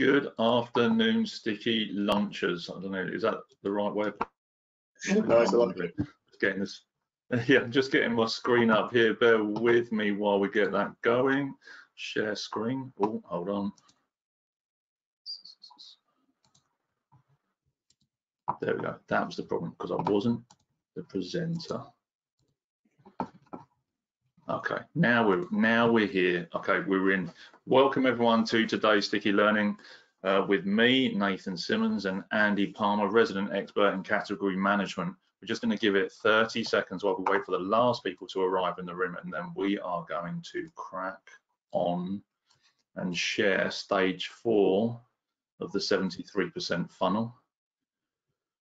Good afternoon, sticky lunches. I don't know, is that the right way? nice, I like it. Getting this, yeah, I'm just getting my screen up here. Bear with me while we get that going. Share screen. Oh, hold on. There we go. That was the problem because I wasn't the presenter. Okay, now we're now we're here. Okay, we're in. Welcome everyone to today's Sticky Learning uh, with me, Nathan Simmons, and Andy Palmer, resident expert in category management. We're just going to give it 30 seconds while we wait for the last people to arrive in the room, and then we are going to crack on and share stage four of the 73% funnel.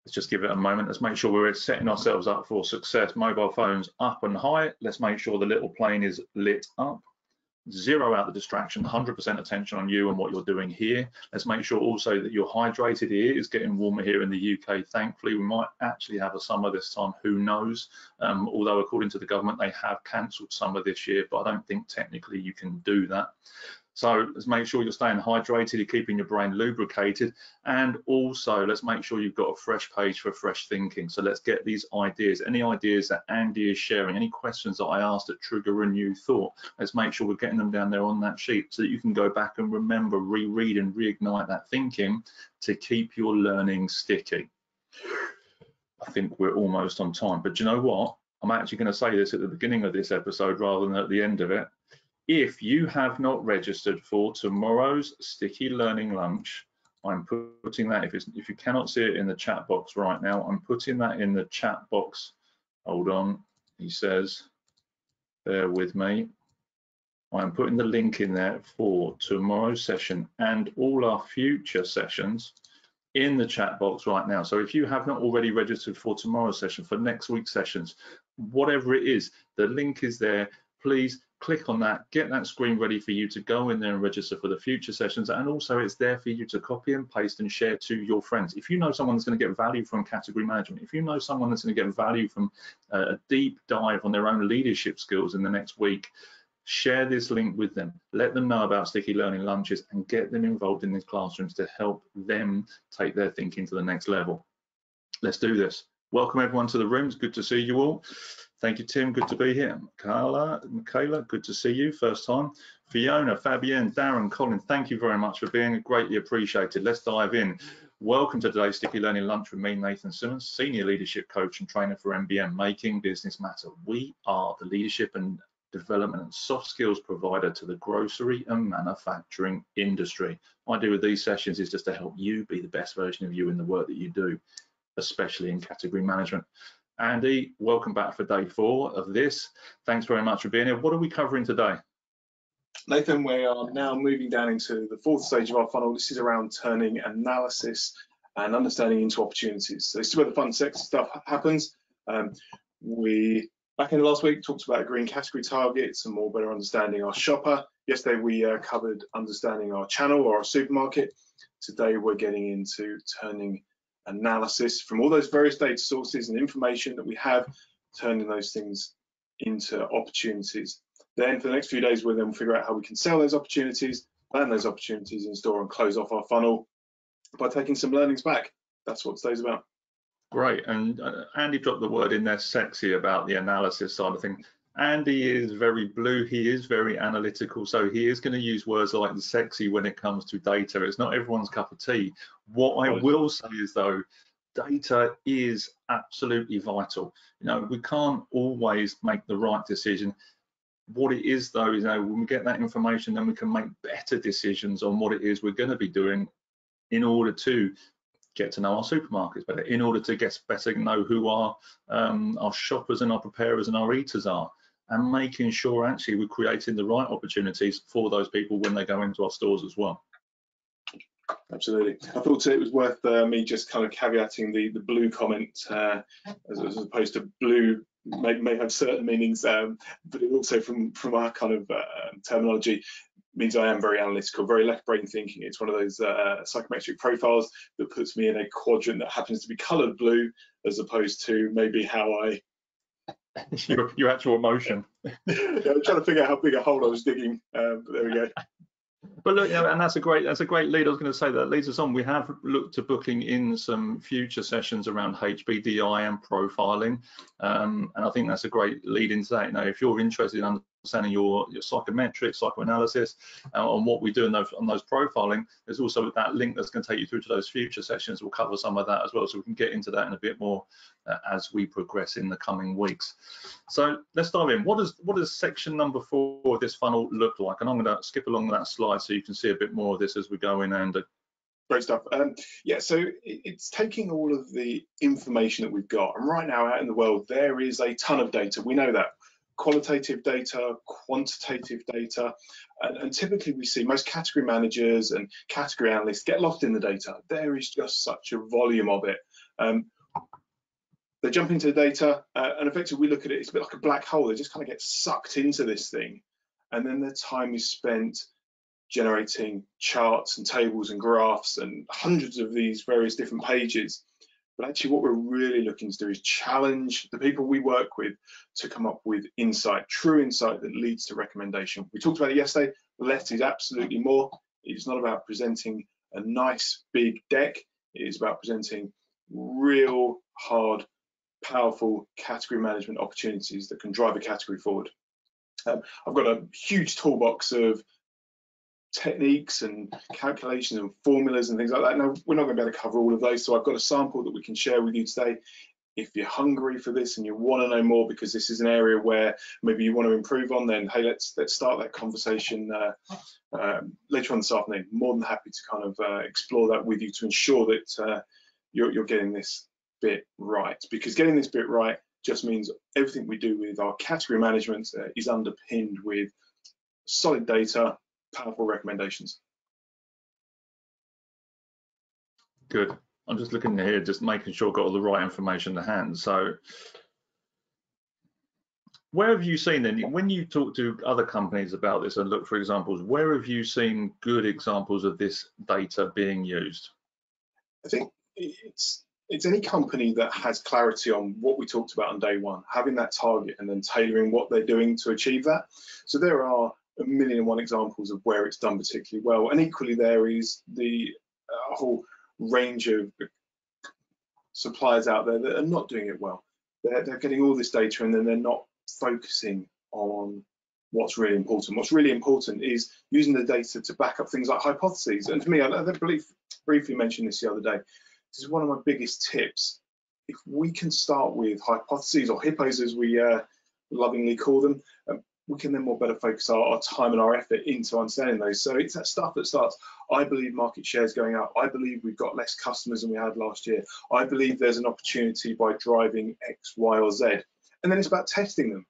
Let's just give it a moment. Let's make sure we're setting ourselves up for success. Mobile phones up and high. Let's make sure the little plane is lit up. Zero out the distraction, 100% attention on you and what you're doing here. Let's make sure also that you're hydrated here. It's getting warmer here in the UK. Thankfully, we might actually have a summer this time. Who knows? Um, although according to the government, they have cancelled summer this year, but I don't think technically you can do that. So let's make sure you're staying hydrated, you're keeping your brain lubricated, and also let's make sure you've got a fresh page for fresh thinking. So let's get these ideas, any ideas that Andy is sharing, any questions that I asked that trigger a new thought, let's make sure we're getting them down there on that sheet so that you can go back and remember, reread and reignite that thinking to keep your learning sticky. I think we're almost on time, but you know what? I'm actually going to say this at the beginning of this episode rather than at the end of it if you have not registered for tomorrow's Sticky Learning Lunch, I'm putting that, if, if you cannot see it in the chat box right now, I'm putting that in the chat box. Hold on, he says, bear with me. I'm putting the link in there for tomorrow's session and all our future sessions in the chat box right now. So if you have not already registered for tomorrow's session, for next week's sessions, whatever it is, the link is there. Please click on that, get that screen ready for you to go in there and register for the future sessions. And also it's there for you to copy and paste and share to your friends. If you know someone that's going to get value from category management, if you know someone that's going to get value from uh, a deep dive on their own leadership skills in the next week, share this link with them. Let them know about Sticky Learning Lunches and get them involved in these classrooms to help them take their thinking to the next level. Let's do this. Welcome everyone to the room. It's good to see you all. Thank you, Tim. Good to be here. Michaela, Michaela, good to see you. First time. Fiona, Fabienne, Darren, Colin, thank you very much for being greatly appreciated. Let's dive in. Welcome to today's Sticky Learning Lunch with me, Nathan Simmons, Senior Leadership Coach and Trainer for MBM, Making Business Matter. We are the leadership and development and soft skills provider to the grocery and manufacturing industry. I do with these sessions is just to help you be the best version of you in the work that you do, especially in category management. Andy, welcome back for day four of this. Thanks very much for being here. What are we covering today? Nathan, we are now moving down into the fourth stage of our funnel. This is around turning analysis and understanding into opportunities. So this is where the fun, sexy stuff happens. Um, we back in the last week talked about green category targets and more better understanding our shopper. Yesterday we uh, covered understanding our channel or our supermarket. Today we're getting into turning analysis from all those various data sources and information that we have, turning those things into opportunities. Then for the next few days, we'll then figure out how we can sell those opportunities, plan those opportunities in store and close off our funnel by taking some learnings back. That's what today's about. Great. And uh, Andy dropped the word in there sexy about the analysis side of things. Andy is very blue. He is very analytical. So he is going to use words like sexy when it comes to data. It's not everyone's cup of tea. What I will say is, though, data is absolutely vital. You know, we can't always make the right decision. What it is, though, is you know, when we get that information, then we can make better decisions on what it is we're going to be doing in order to get to know our supermarkets better, in order to get better know who our um, our shoppers and our preparers and our eaters are and making sure actually we're creating the right opportunities for those people when they go into our stores as well. Absolutely. I thought it was worth uh, me just kind of caveating the, the blue comment uh, as, as, opposed to blue may, may have certain meanings, um, but it also from, from our kind of uh, terminology means I am very analytical, very left brain thinking. It's one of those uh, psychometric profiles that puts me in a quadrant that happens to be colored blue as opposed to maybe how I your, your actual emotion. yeah, I'm trying to figure out how big a hole I was digging. Um, there we go. But look, and that's a great that's a great lead. I was going to say that leads us on. We have looked to booking in some future sessions around HBDI and profiling, um, and I think that's a great lead into that. You know, if you're interested in understanding your, your psychometrics, psychoanalysis, uh, on what we do in those, on those profiling. There's also that link that's going to take you through to those future sessions. We'll cover some of that as well, so we can get into that in a bit more uh, as we progress in the coming weeks. So let's dive in. What does what does section number four of this funnel look like? And I'm going to skip along that slide so you can see a bit more of this as we go in, and Great stuff. Um, yeah, so it's taking all of the information that we've got, and right now out in the world, there is a ton of data. We know that qualitative data, quantitative data, and, and, typically we see most category managers and category analysts get lost in the data. There is just such a volume of it. Um, they jump into the data uh, and effectively we look at it, it's a bit like a black hole. They just kind of get sucked into this thing. And then their time is spent generating charts and tables and graphs and hundreds of these various different pages. But actually what we're really looking to do is challenge the people we work with to come up with insight, true insight that leads to recommendation. We talked about it yesterday, less is absolutely more. It's not about presenting a nice big deck. It is about presenting real hard, powerful category management opportunities that can drive a category forward. Um, I've got a huge toolbox of techniques and calculations and formulas and things like that. Now, we're not going to be able to cover all of those, so I've got a sample that we can share with you today. If you're hungry for this and you want to know more because this is an area where maybe you want to improve on, then hey, let's let's start that conversation uh, um, later on this afternoon. More than happy to kind of uh, explore that with you to ensure that uh, you're, you're getting this bit right. Because getting this bit right just means everything we do with our category management uh, is underpinned with solid data, powerful recommendations. Good. I'm just looking here, just making sure I've got all the right information to hand. So where have you seen then, when you talk to other companies about this and look for examples, where have you seen good examples of this data being used? I think it's it's any company that has clarity on what we talked about on day one, having that target and then tailoring what they're doing to achieve that. So there are a million and one examples of where it's done particularly well. And equally, there is the uh, whole range of suppliers out there that are not doing it well. They're, they're getting all this data and then they're not focusing on what's really important. What's really important is using the data to back up things like hypotheses. And for me, I, I believe, briefly mentioned this the other day. This is one of my biggest tips. If we can start with hypotheses or hippos, as we uh, lovingly call them, um, we can then more better focus our, our, time and our effort into understanding those. So it's that stuff that starts, I believe market share is going up. I believe we've got less customers than we had last year. I believe there's an opportunity by driving X, Y, or Z. And then it's about testing them.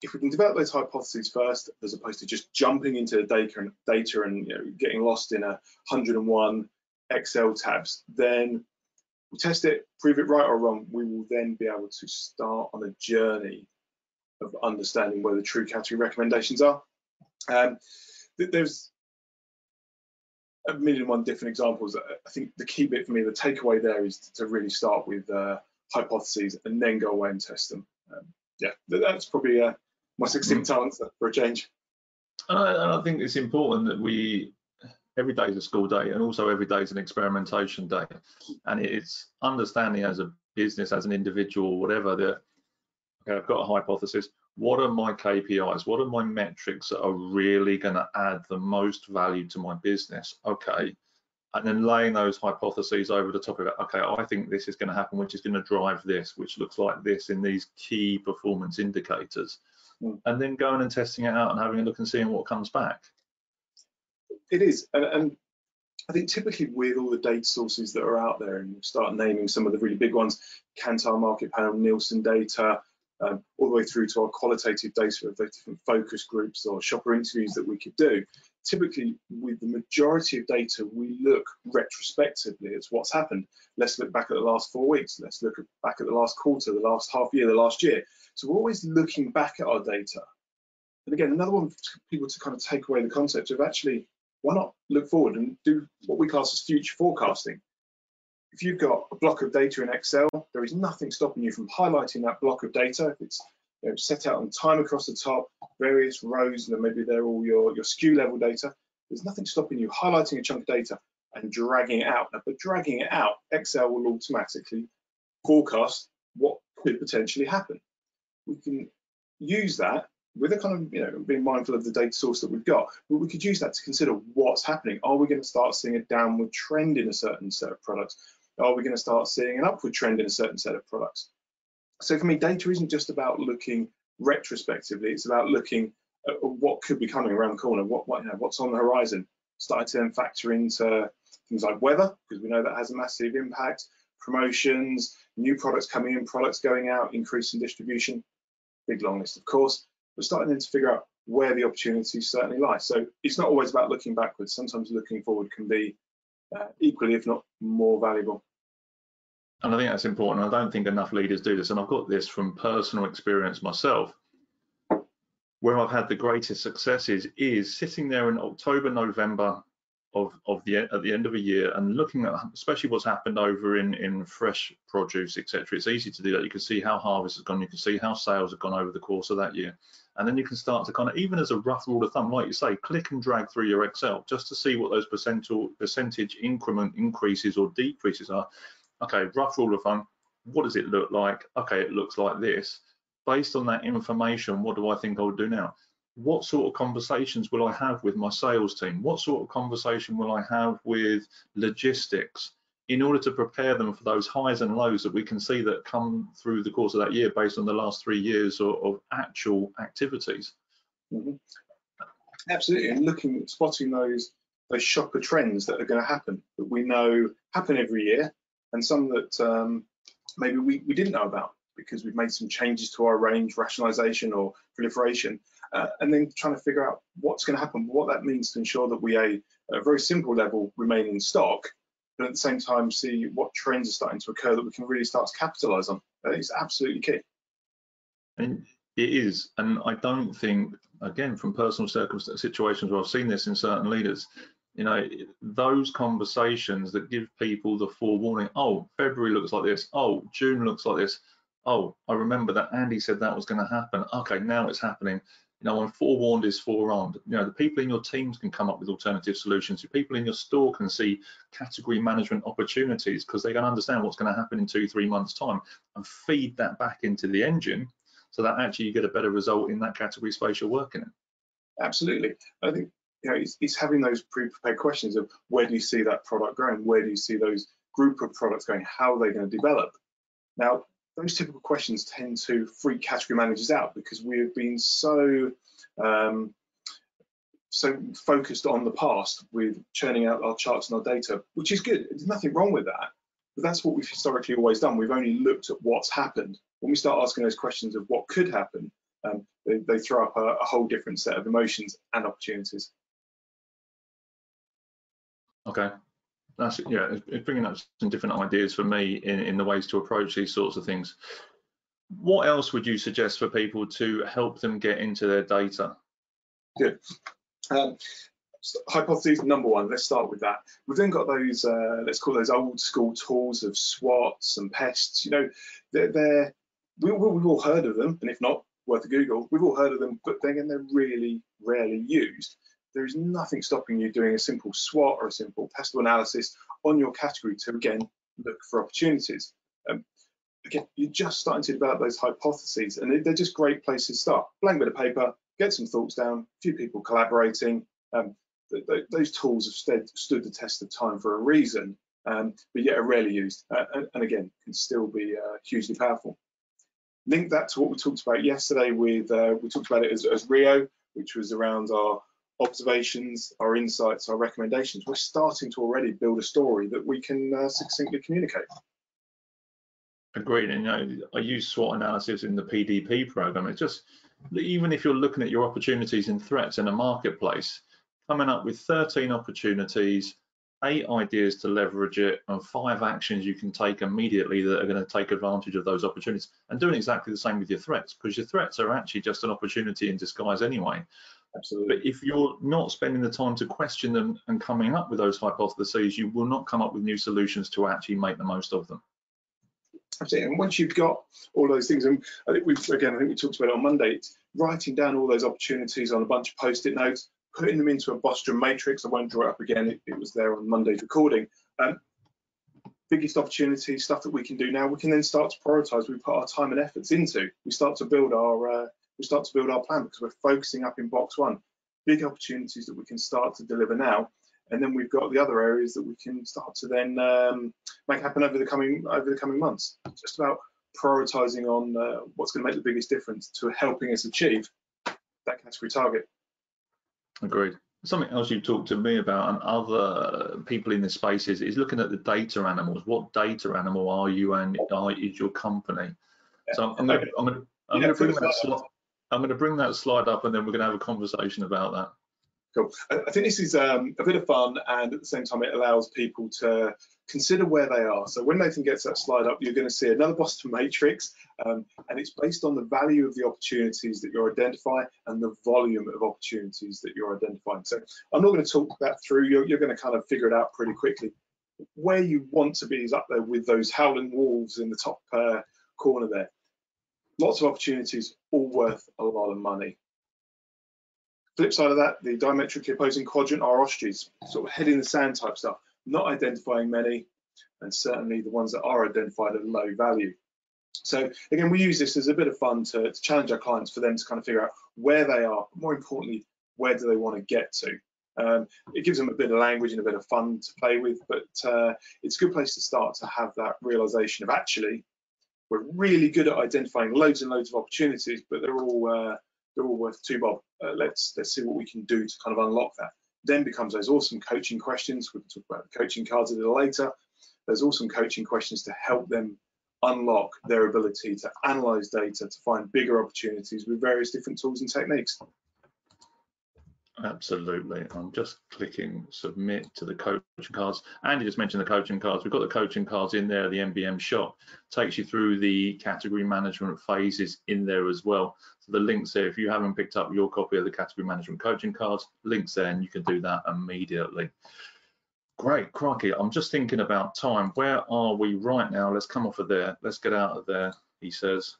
If we can develop those hypotheses first, as opposed to just jumping into the data and data and you know, getting lost in a 101 Excel tabs, then we test it, prove it right or wrong. We will then be able to start on a journey of understanding where the true category recommendations are. Um, there's a million and one different examples. I think the key bit for me, the takeaway there is to really start with uh, hypotheses and then go away and test them. Um, yeah, that's probably uh, my 16th mm. answer for a change. And I, and I, think it's important that we, every day is a school day and also every day is an experimentation day. And it's understanding as a business, as an individual, whatever, that okay, I've got a hypothesis. What are my KPIs? What are my metrics that are really going to add the most value to my business? Okay. And then laying those hypotheses over the top of it. Okay, I think this is going to happen, which is going to drive this, which looks like this in these key performance indicators. Mm. And then going and testing it out and having a look and seeing what comes back. It is. And, and I think typically with all the data sources that are out there, and start naming some of the really big ones, Kantar Market Panel, Nielsen data, um, all the way through to our qualitative data of the different focus groups or shopper interviews that we could do. Typically, with the majority of data, we look retrospectively at what's happened. Let's look back at the last four weeks. Let's look back at the last quarter, the last half year, the last year. So we're always looking back at our data. And again, another one for people to kind of take away the concept of actually, why not look forward and do what we class as future forecasting? If you've got a block of data in Excel, there is nothing stopping you from highlighting that block of data. If it's you know, set out on time across the top, various rows, and maybe they're all your, your SKU level data, there's nothing stopping you highlighting a chunk of data and dragging it out. Now, but dragging it out, Excel will automatically forecast what could potentially happen. We can use that with a kind of, you know, being mindful of the data source that we've got, but we could use that to consider what's happening. Are we going to start seeing a downward trend in a certain set of products? Are we going to start seeing an upward trend in a certain set of products? So for me, data isn't just about looking retrospectively, it's about looking at what could be coming around the corner, what, what you know, what's on the horizon, starting to then factor into things like weather, because we know that has a massive impact, promotions, new products coming in, products going out, increase in distribution, big long list of course. We're starting then to figure out where the opportunities certainly lie. So it's not always about looking backwards. Sometimes looking forward can be uh, equally, if not more valuable. And I think that's important. I don't think enough leaders do this. And I've got this from personal experience myself. Where I've had the greatest successes is sitting there in October, November, of of the at the end of a year and looking at especially what's happened over in in fresh produce etc it's easy to do that you can see how harvest has gone you can see how sales have gone over the course of that year and then you can start to kind of even as a rough rule of thumb like you say click and drag through your excel just to see what those percentage percentage increment increases or decreases are okay rough rule of thumb what does it look like okay it looks like this based on that information what do i think i would do now what sort of conversations will I have with my sales team? What sort of conversation will I have with logistics in order to prepare them for those highs and lows that we can see that come through the course of that year based on the last three years of, of actual activities? Absolutely, and looking, at spotting those those shopper trends that are going to happen that we know happen every year, and some that um, maybe we, we didn't know about because we've made some changes to our range, rationalization or proliferation, uh, and then trying to figure out what's going to happen, what that means to ensure that we, a, a very simple level, remain in stock, but at the same time see what trends are starting to occur that we can really start to capitalize on. Is absolutely key. And it is, and I don't think, again, from personal circumstances, situations where I've seen this in certain leaders, you know, those conversations that give people the forewarning, oh, February looks like this, oh, June looks like this, oh, I remember that Andy said that was going to happen. Okay, now it's happening you know, when forewarned is forearmed. You know, the people in your teams can come up with alternative solutions. The people in your store can see category management opportunities because they can understand what's going to happen in two, three months' time and feed that back into the engine so that actually you get a better result in that category space you're working in. Absolutely. I think you know, it's, it's having those pre-prepared questions of where do you see that product growing? Where do you see those group of products going? How are they going to develop? Now, those typical questions tend to freak category managers out because we have been so um, so focused on the past with churning out our charts and our data, which is good. There's nothing wrong with that. But that's what we've historically always done. We've only looked at what's happened. When we start asking those questions of what could happen, um, they, they, throw up a, a whole different set of emotions and opportunities. Okay, that's yeah, it's bringing up some different ideas for me in, in the ways to approach these sorts of things. What else would you suggest for people to help them get into their data? Good. Um, hypothesis number one, let's start with that. We've then got those, uh, let's call those old school tools of SWOTs and pests. You know, they're, they're we, have all heard of them, and if not, worth a Google. We've all heard of them, but then they're really rarely used there is nothing stopping you doing a simple SWOT or a simple pestle analysis on your category to again look for opportunities. Um, again, you're just starting to develop those hypotheses, and they're just great places to start. Blank bit of paper, get some thoughts down, a few people collaborating. Um, th th those tools have stood, stood the test of time for a reason, um, but yet are rarely used, uh, and, and, again, can still be uh, hugely powerful. Link that to what we talked about yesterday with, uh, we talked about it as, as Rio, which was around our observations, our insights, our recommendations, we're starting to already build a story that we can uh, succinctly communicate. Agreed. And you know, I use SWOT analysis in the PDP program. It's just even if you're looking at your opportunities and threats in a marketplace, coming up with 13 opportunities, eight ideas to leverage it, and five actions you can take immediately that are going to take advantage of those opportunities, and doing exactly the same with your threats, because your threats are actually just an opportunity in disguise anyway. Absolutely. But if you're not spending the time to question them and coming up with those hypotheses, you will not come up with new solutions to actually make the most of them. Absolutely. And once you've got all those things, and I think we've again, I think we talked about it on Monday, it's writing down all those opportunities on a bunch of post-it notes, putting them into a Boston matrix. I won't draw it up again. It, it was there on Monday's recording. Um, biggest opportunities, stuff that we can do now, we can then start to prioritize. We put our time and efforts into. We start to build our uh, we start to build our plan because we're focusing up in box one. Big opportunities that we can start to deliver now, and then we've got the other areas that we can start to then um, make happen over the coming over the coming months. Just about prioritizing on uh, what's going to make the biggest difference to helping us achieve that category target. Agreed. Something else you talked to me about and other people in this space is, is looking at the data animals. What data animal are you and are, is your company? Yeah. So I'm going to, I'm going I'm going to bring that slide. I'm going to bring that slide up and then we're going to have a conversation about that. Cool. I think this is um, a bit of fun and at the same time it allows people to consider where they are. So when Nathan gets that slide up, you're going to see another Boston matrix um, and it's based on the value of the opportunities that you're identifying and the volume of opportunities that you're identifying. So I'm not going to talk that through. You're, you're going to kind of figure it out pretty quickly. Where you want to be is up there with those howling wolves in the top uh, corner there. Lots of opportunities, all worth a lot of money. Flip side of that, the diametrically opposing quadrant are ostriches, sort of head in the sand type stuff, not identifying many, and certainly the ones that are identified at low value. So again, we use this as a bit of fun to, to challenge our clients for them to kind of figure out where they are, more importantly, where do they want to get to. Um, it gives them a bit of language and a bit of fun to play with, but uh, it's a good place to start to have that realization of actually, we're really good at identifying loads and loads of opportunities, but they're all uh, they're all worth two bob. Uh, let's let's see what we can do to kind of unlock that. Then becomes those awesome coaching questions. We can talk about the coaching cards a little later. There's awesome coaching questions to help them unlock their ability to analyze data to find bigger opportunities with various different tools and techniques. Absolutely. I'm just clicking submit to the coaching cards. Andy just mentioned the coaching cards. We've got the coaching cards in there, the MBM shop takes you through the category management phases in there as well. So the links there, if you haven't picked up your copy of the category management coaching cards, links there and you can do that immediately. Great, crikey. I'm just thinking about time. Where are we right now? Let's come off of there. Let's get out of there, he says.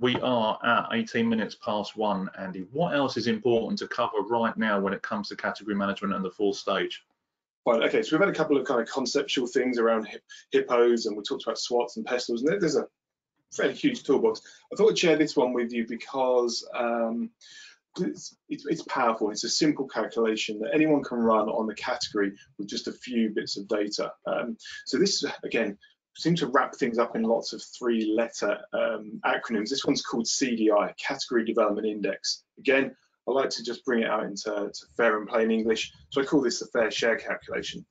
We are at 18 minutes past one, Andy. What else is important to cover right now when it comes to category management and the fourth stage? Fine. Okay, so we've had a couple of kind of conceptual things around hippos, and we talked about SWOTs and pestles, and there's a fairly huge toolbox. I thought I'd share this one with you because um, it's, it's, it's, powerful. It's a simple calculation that anyone can run on the category with just a few bits of data. Um, so this, again, seem to wrap things up in lots of three letter um, acronyms. This one's called CDI, Category Development Index. Again, I like to just bring it out into fair and plain English. So I call this the fair share calculation.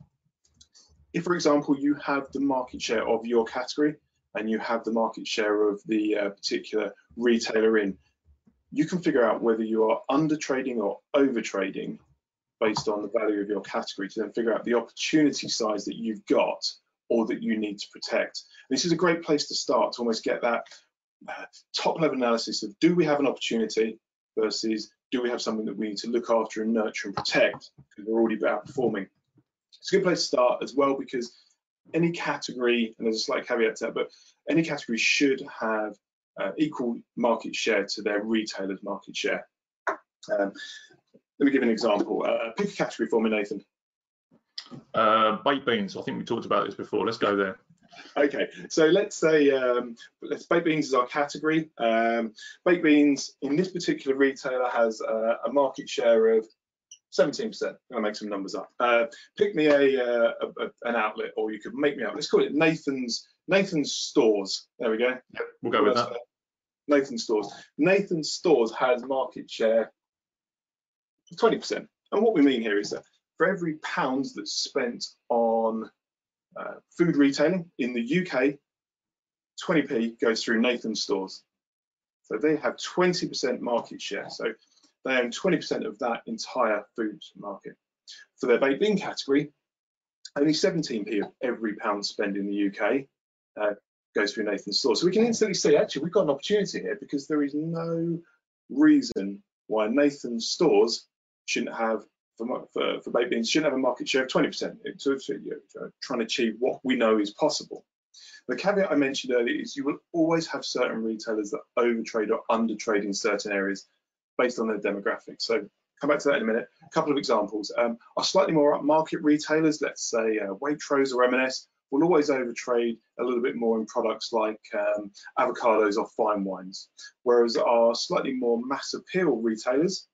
If, for example, you have the market share of your category and you have the market share of the uh, particular retailer in, you can figure out whether you are under trading or over trading based on the value of your category to then figure out the opportunity size that you've got or that you need to protect. This is a great place to start to almost get that uh, top level analysis of do we have an opportunity versus do we have something that we need to look after and nurture and protect because we're already outperforming. It's a good place to start as well because any category, and there's a slight caveat to that, but any category should have uh, equal market share to their retailer's market share. Um, let me give an example. Uh, pick a category for me, Nathan. Uh, baked beans. I think we talked about this before. Let's go there. Okay, so let's say um, let's baked beans is our category. Um, baked beans in this particular retailer has uh, a market share of 17%. I'm gonna make some numbers up. Uh, pick me a, uh, a, a, an outlet, or you could make me up. Let's call it Nathan's Nathan's Stores. There we go. Yep, we'll go with that. Nathan's Stores. Nathan's Stores has market share 20%. And what we mean here is that for every pound that's spent on uh, food retailing in the UK, 20p goes through Nathan's stores. So they have 20% market share. So they own 20% of that entire food market. For their baked bean category, only 17p of every pound spent in the UK uh, goes through Nathan's store. So we can instantly see, actually, we've got an opportunity here because there is no reason why Nathan's stores shouldn't have for, for, for beans shouldn't have a market share of 20%. It's you know, trying to achieve what we know is possible. The caveat I mentioned earlier is you will always have certain retailers that overtrade or undertrade in certain areas based on their demographics. So come back to that in a minute. A couple of examples. Um, our slightly more upmarket retailers, let's say uh, Waitrose or M&S, will always overtrade a little bit more in products like um, avocados or fine wines, whereas our slightly more mass appeal retailers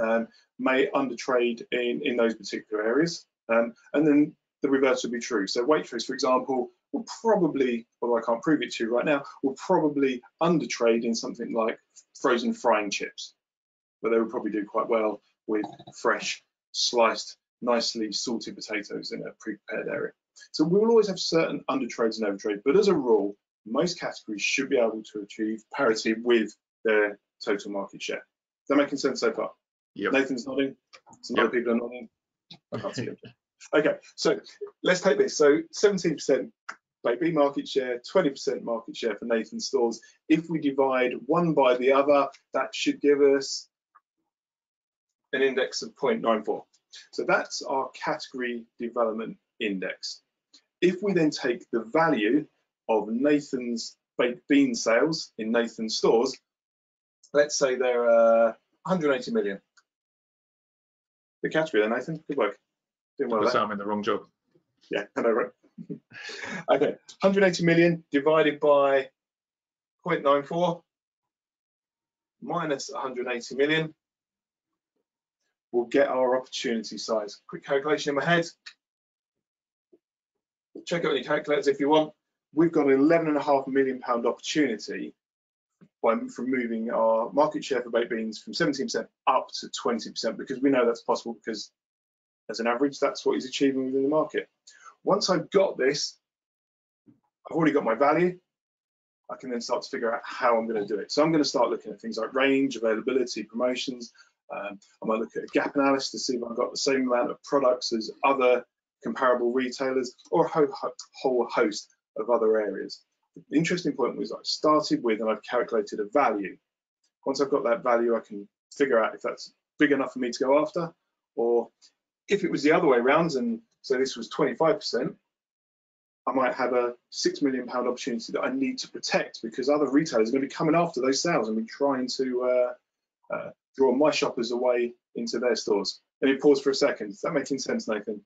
um, may undertrade in, in those particular areas. Um, and then the reverse would be true. So Waitrose, for example, will probably, although I can't prove it to you right now, will probably undertrade in something like frozen frying chips, but they would probably do quite well with fresh, sliced, nicely salted potatoes in a pre-prepared area. So we will always have certain undertrades and overtrades, but as a rule, most categories should be able to achieve parity with their total market share. Is that making sense so far? Yep. Nathan's nodding. Some Yep. other people are nodding. I can't see. Okay, so let's take this. So 17% Bay B market share, 20% market share for Nathan stores. If we divide one by the other, that should give us an index of 0.94. So that's our category development index. If we then take the value of Nathan's baked bean sales in Nathan's stores, let's say they're uh, 180 million. The category there, Nathan. Good work. Doing well Because. I'm in the wrong job. Yeah, I know, right? okay, 180 million divided by 0.94 minus 180 million We'll get our opportunity size. Quick calculation in my head. Check out your calculators if you want. We've got an 11.5 million pound opportunity by from moving our market share for baked beans from 17% up to 20% because we know that's possible because as an average, that's what he's achieving within the market. Once I've got this, I've already got my value. I can then start to figure out how I'm going to do it. So I'm going to start looking at things like range, availability, promotions. Um, I might look at a gap analysis to see if I've got the same amount of products as other comparable retailers or a whole, whole host of other areas. The interesting point was I started with and I've calculated a value. Once I've got that value, I can figure out if that's big enough for me to go after or if it was the other way around and so this was 25%, I might have a six million pound opportunity that I need to protect because other retailers are going to be coming after those sales and be trying to uh, uh, draw my shoppers away into their stores. Let me pause for a second. Is that making sense, Nathan?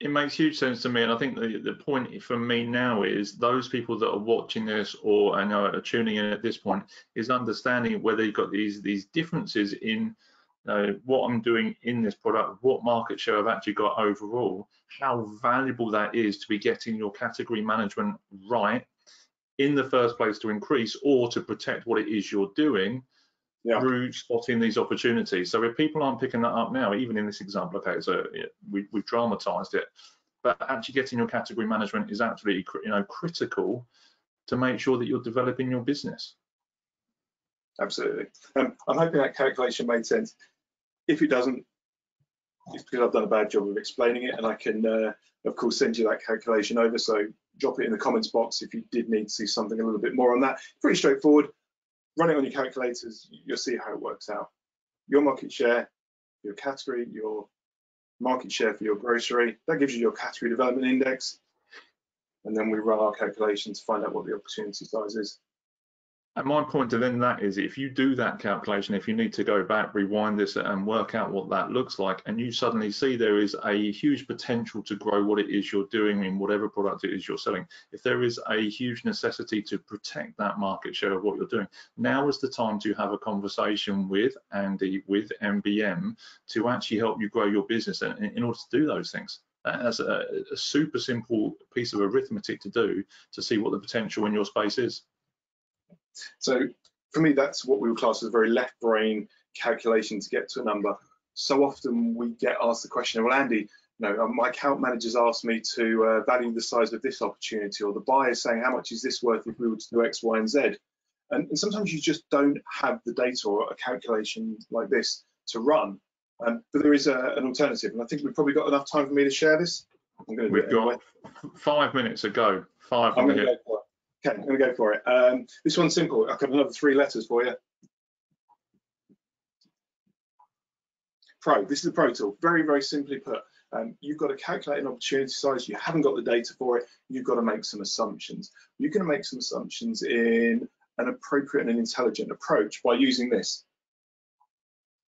It makes huge sense to me, and I think the, the point for me now is those people that are watching this or and are tuning in at this point is understanding whether you've got these these differences in uh, what I'm doing in this product, what market share I've actually got overall, how valuable that is to be getting your category management right in the first place to increase or to protect what it is you're doing Yeah. through spotting these opportunities. So if people aren't picking that up now, even in this example, okay, so we, we've dramatized it, but actually getting your category management is absolutely you know critical to make sure that you're developing your business. Absolutely. Um, I'm hoping that calculation made sense. If it doesn't, it's because I've done a bad job of explaining it, and I can, uh, of course, send you that calculation over. So drop it in the comments box if you did need to see something a little bit more on that. Pretty straightforward. Run it on your calculators. You'll see how it works out. Your market share, your category, your market share for your grocery. That gives you your category development index. And then we run our calculation to find out what the opportunity size is. And my point to then that is if you do that calculation, if you need to go back, rewind this and work out what that looks like, and you suddenly see there is a huge potential to grow what it is you're doing in whatever product it is you're selling, if there is a huge necessity to protect that market share of what you're doing, now is the time to have a conversation with Andy, with MBM, to actually help you grow your business in, in order to do those things. That's a, a super simple piece of arithmetic to do to see what the potential in your space is. So for me, that's what we would class as a very left brain calculation to get to a number. So often we get asked the question, well, Andy, you know, my account managers asked me to uh, value the size of this opportunity, or the buyer saying, how much is this worth if we were to do X, Y, and Z? And, and sometimes you just don't have the data or a calculation like this to run. Um, but there is a, an alternative, and I think we've probably got enough time for me to share this. I'm going to We've it anyway. got five minutes ago. Five I'm going to minutes. Okay, I'm going to go for it. Um, this one's simple. I've got another three letters for you. Pro. This is the Pro tool. Very, very simply put. Um, you've got to calculate an opportunity size. You haven't got the data for it. You've got to make some assumptions. You're going to make some assumptions in an appropriate and an intelligent approach by using this.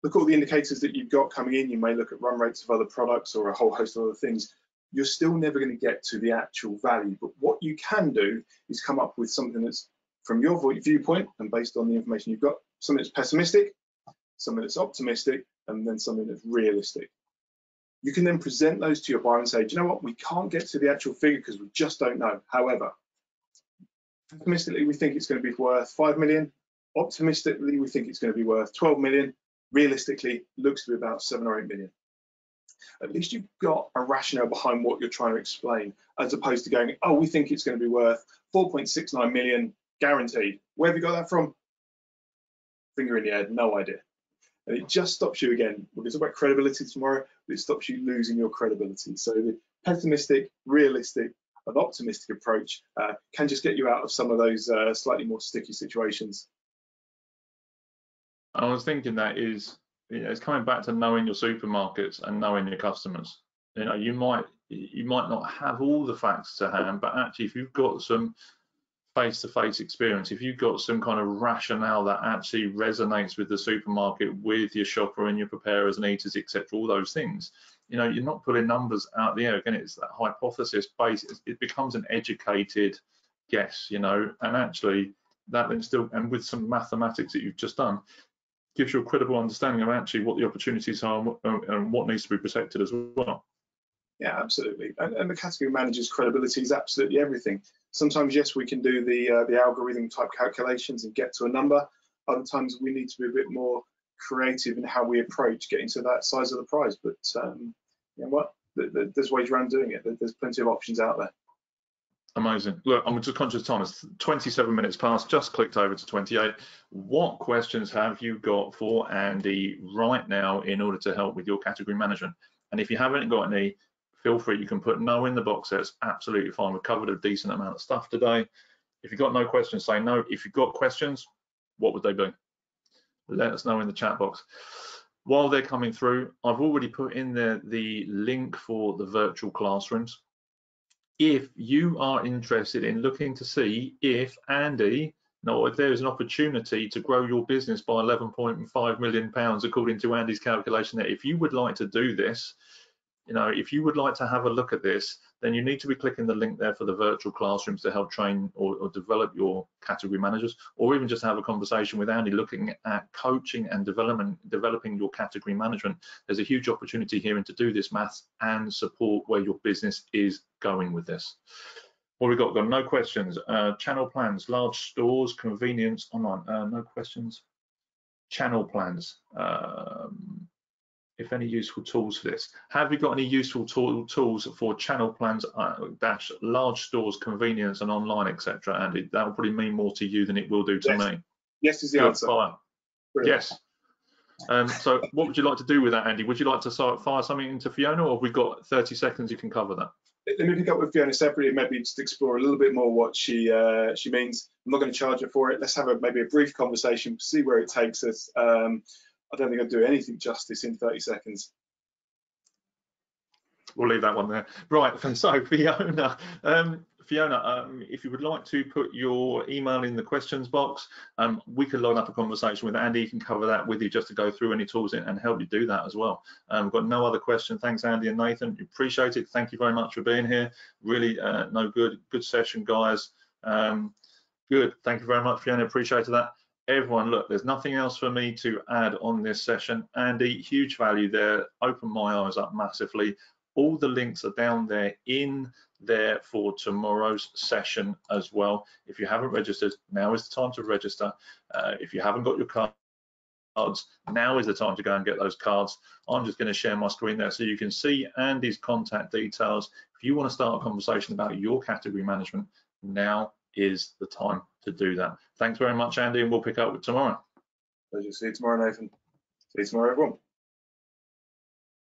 look at all the indicators that you've got coming in. You may look at run rates of other products or a whole host of other things. You're still never going to get to the actual value. But what you can do is come up with something that's from your viewpoint and based on the information you've got, something that's pessimistic, something that's optimistic, and then something that's realistic. You can then present those to your buyer and say, do you know what, we can't get to the actual figure because we just don't know. However, pessimistically, we think it's going to be worth 5 million. Optimistically, we think it's going to be worth 12 million. Realistically, looks to be about 7 or 8 million. At least you've got a rationale behind what you're trying to explain, as opposed to going, oh, we think it's going to be worth 4.69 million guaranteed. Where have you got that from? Finger in the air, no idea. And it just stops you again. We'll talk about credibility tomorrow, but it stops you losing your credibility. So the pessimistic, realistic, and optimistic approach uh, can just get you out of some of those uh, slightly more sticky situations. I was thinking that is, you know, it's coming back to knowing your supermarkets and knowing your customers. You know, you might you might not have all the facts to hand, but actually, if you've got some face-to-face experience, if you've got some kind of rationale that actually resonates with the supermarket, with your shopper and your preparers and eaters, etc., all those things, you know, you're not putting numbers out the air. Again, it's that hypothesis base. It becomes an educated guess, you know, and actually that then still, and with some mathematics that you've just done, gives you a credible understanding of actually what the opportunities are and what needs to be protected as well. Yeah, absolutely. And, and the category manager's credibility is absolutely everything. Sometimes, yes, we can do the uh, the algorithm type calculations and get to a number. Other times, we need to be a bit more creative in how we approach getting to that size of the prize. But um, you know what? There's ways around doing it. There's plenty of options out there. Amazing. Look, I'm just conscious. It's 27 minutes past, just clicked over to 28. What questions have you got for Andy right now in order to help with your category management? And if you haven't got any, feel free, you can put no in the box there. It's absolutely fine. We've covered a decent amount of stuff today. If you've got no questions, say no. If you've got questions, what would they be? Let us know in the chat box. While they're coming through, I've already put in there the link for the virtual classrooms if you are interested in looking to see if Andy, no, if there is an opportunity to grow your business by 11.5 million pounds, according to Andy's calculation, that if you would like to do this, you know, if you would like to have a look at this, then you need to be clicking the link there for the virtual classrooms to help train or, or, develop your category managers, or even just have a conversation with Andy looking at coaching and development, developing your category management. There's a huge opportunity here and to do this maths and support where your business is going with this. What we got? Got no questions. Uh, channel plans, large stores, convenience, online. Uh, no questions. Channel plans. Um, if any useful tools for this. Have you got any useful tool, tools for channel plans, uh, dash large stores, convenience and online, etc. Andy, that will probably mean more to you than it will do to yes. me. Yes is the Good, answer. Fire. Yes. Um, so what would you like to do with that, Andy? Would you like to fire something into Fiona or have we got 30 seconds you can cover that? Let me pick up with Fiona separately, and maybe just explore a little bit more what she uh, she means. I'm not going to charge her for it. Let's have a, maybe a brief conversation, see where it takes us. Um, I don't think I'd do anything justice in 30 seconds. We'll leave that one there. Right, so Fiona, um, Fiona, um, if you would like to put your email in the questions box, um, we could line up a conversation with Andy. He can cover that with you just to go through any tools and help you do that as well. Um, we've got no other question. Thanks, Andy and Nathan. Appreciate it. Thank you very much for being here. Really, uh, no good, good session, guys. Um, good. Thank you very much, Fiona. Appreciated that everyone, look, there's nothing else for me to add on this session. Andy, huge value there. Open my eyes up massively. All the links are down there in there for tomorrow's session as well. If you haven't registered, now is the time to register. Uh, if you haven't got your cards, now is the time to go and get those cards. I'm just going to share my screen there so you can see Andy's contact details. If you want to start a conversation about your category management, now is the time to do that. Thanks very much, Andy, and we'll pick up with tomorrow. Pleasure. See you tomorrow, Nathan. See you tomorrow, everyone.